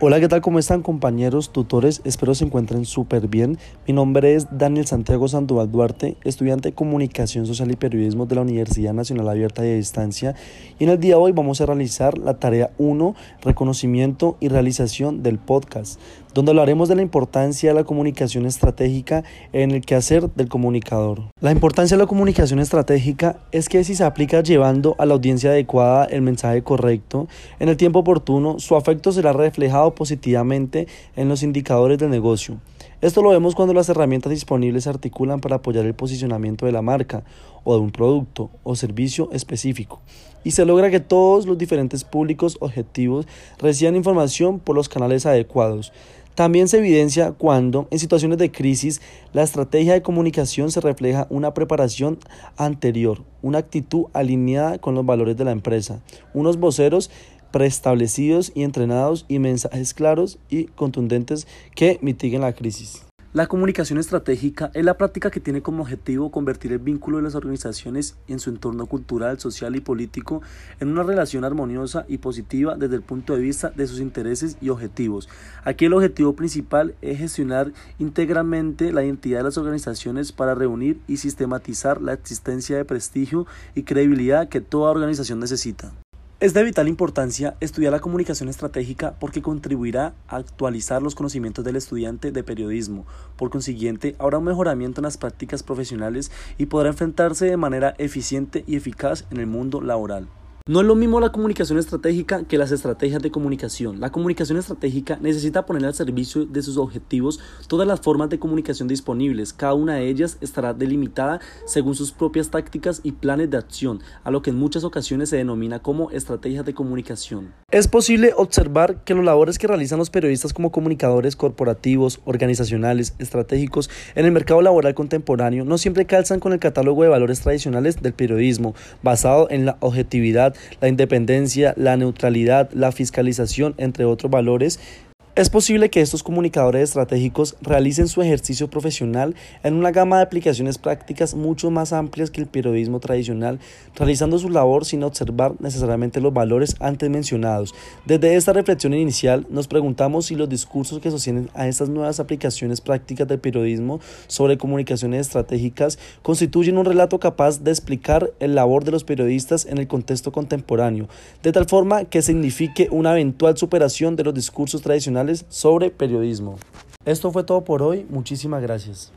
Hola, ¿qué tal? ¿Cómo están compañeros, tutores? Espero se encuentren súper bien. Mi nombre es Daniel Santiago Sandoval Duarte, estudiante de Comunicación Social y Periodismo de la Universidad Nacional Abierta de Distancia. Y en el día de hoy vamos a realizar la tarea 1, reconocimiento y realización del podcast, donde hablaremos de la importancia de la comunicación estratégica en el quehacer del comunicador. La importancia de la comunicación estratégica es que si se aplica llevando a la audiencia adecuada el mensaje correcto, en el tiempo oportuno, su afecto será reflejado positivamente en los indicadores del negocio. Esto lo vemos cuando las herramientas disponibles se articulan para apoyar el posicionamiento de la marca o de un producto o servicio específico y se logra que todos los diferentes públicos objetivos reciban información por los canales adecuados. También se evidencia cuando, en situaciones de crisis, la estrategia de comunicación se refleja una preparación anterior, una actitud alineada con los valores de la empresa, unos voceros preestablecidos y entrenados y mensajes claros y contundentes que mitiguen la crisis. La comunicación estratégica es la práctica que tiene como objetivo convertir el vínculo de las organizaciones en su entorno cultural, social y político en una relación armoniosa y positiva desde el punto de vista de sus intereses y objetivos. Aquí el objetivo principal es gestionar íntegramente la identidad de las organizaciones para reunir y sistematizar la existencia de prestigio y credibilidad que toda organización necesita. Es de vital importancia estudiar la comunicación estratégica porque contribuirá a actualizar los conocimientos del estudiante de periodismo. Por consiguiente, habrá un mejoramiento en las prácticas profesionales y podrá enfrentarse de manera eficiente y eficaz en el mundo laboral. No es lo mismo la comunicación estratégica que las estrategias de comunicación. La comunicación estratégica necesita poner al servicio de sus objetivos todas las formas de comunicación disponibles. Cada una de ellas estará delimitada según sus propias tácticas y planes de acción, a lo que en muchas ocasiones se denomina como estrategias de comunicación. Es posible observar que los labores que realizan los periodistas como comunicadores corporativos, organizacionales, estratégicos en el mercado laboral contemporáneo no siempre calzan con el catálogo de valores tradicionales del periodismo, basado en la objetividad, la independencia, la neutralidad, la fiscalización, entre otros valores es posible que estos comunicadores estratégicos realicen su ejercicio profesional en una gama de aplicaciones prácticas mucho más amplias que el periodismo tradicional, realizando su labor sin observar necesariamente los valores antes mencionados. Desde esta reflexión inicial nos preguntamos si los discursos que sostienen a estas nuevas aplicaciones prácticas del periodismo sobre comunicaciones estratégicas constituyen un relato capaz de explicar el labor de los periodistas en el contexto contemporáneo, de tal forma que signifique una eventual superación de los discursos tradicionales sobre periodismo. Esto fue todo por hoy, muchísimas gracias.